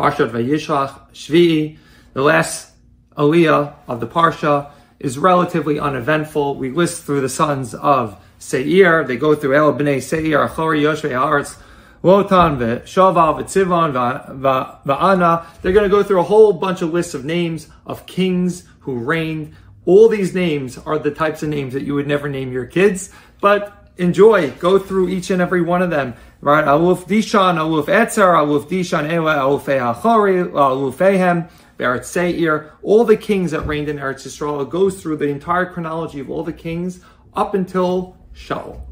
Parshat Vayishlach Shvi'i. The last aliyah of the Parsha is relatively uneventful. We list through the sons of Seir. They go through El Bnei Seir, Achori Yoshvei Haaretz, Lotan, Shoval, V'Tzivon, Va'ana. They're going to go through a whole bunch of lists of names of kings who reigned. All these names are the types of names that you would never name your kids, but enjoy. Go through each and every one of them. Right? Aluf Dishan, Aluf Etzer, Aluf Dishan Ewa, Aluf Achori, Aluf Ehem, Beretz Seir. All the kings that reigned in Eretz Yisrael. It goes through the entire chronology of all the kings up until Shaul.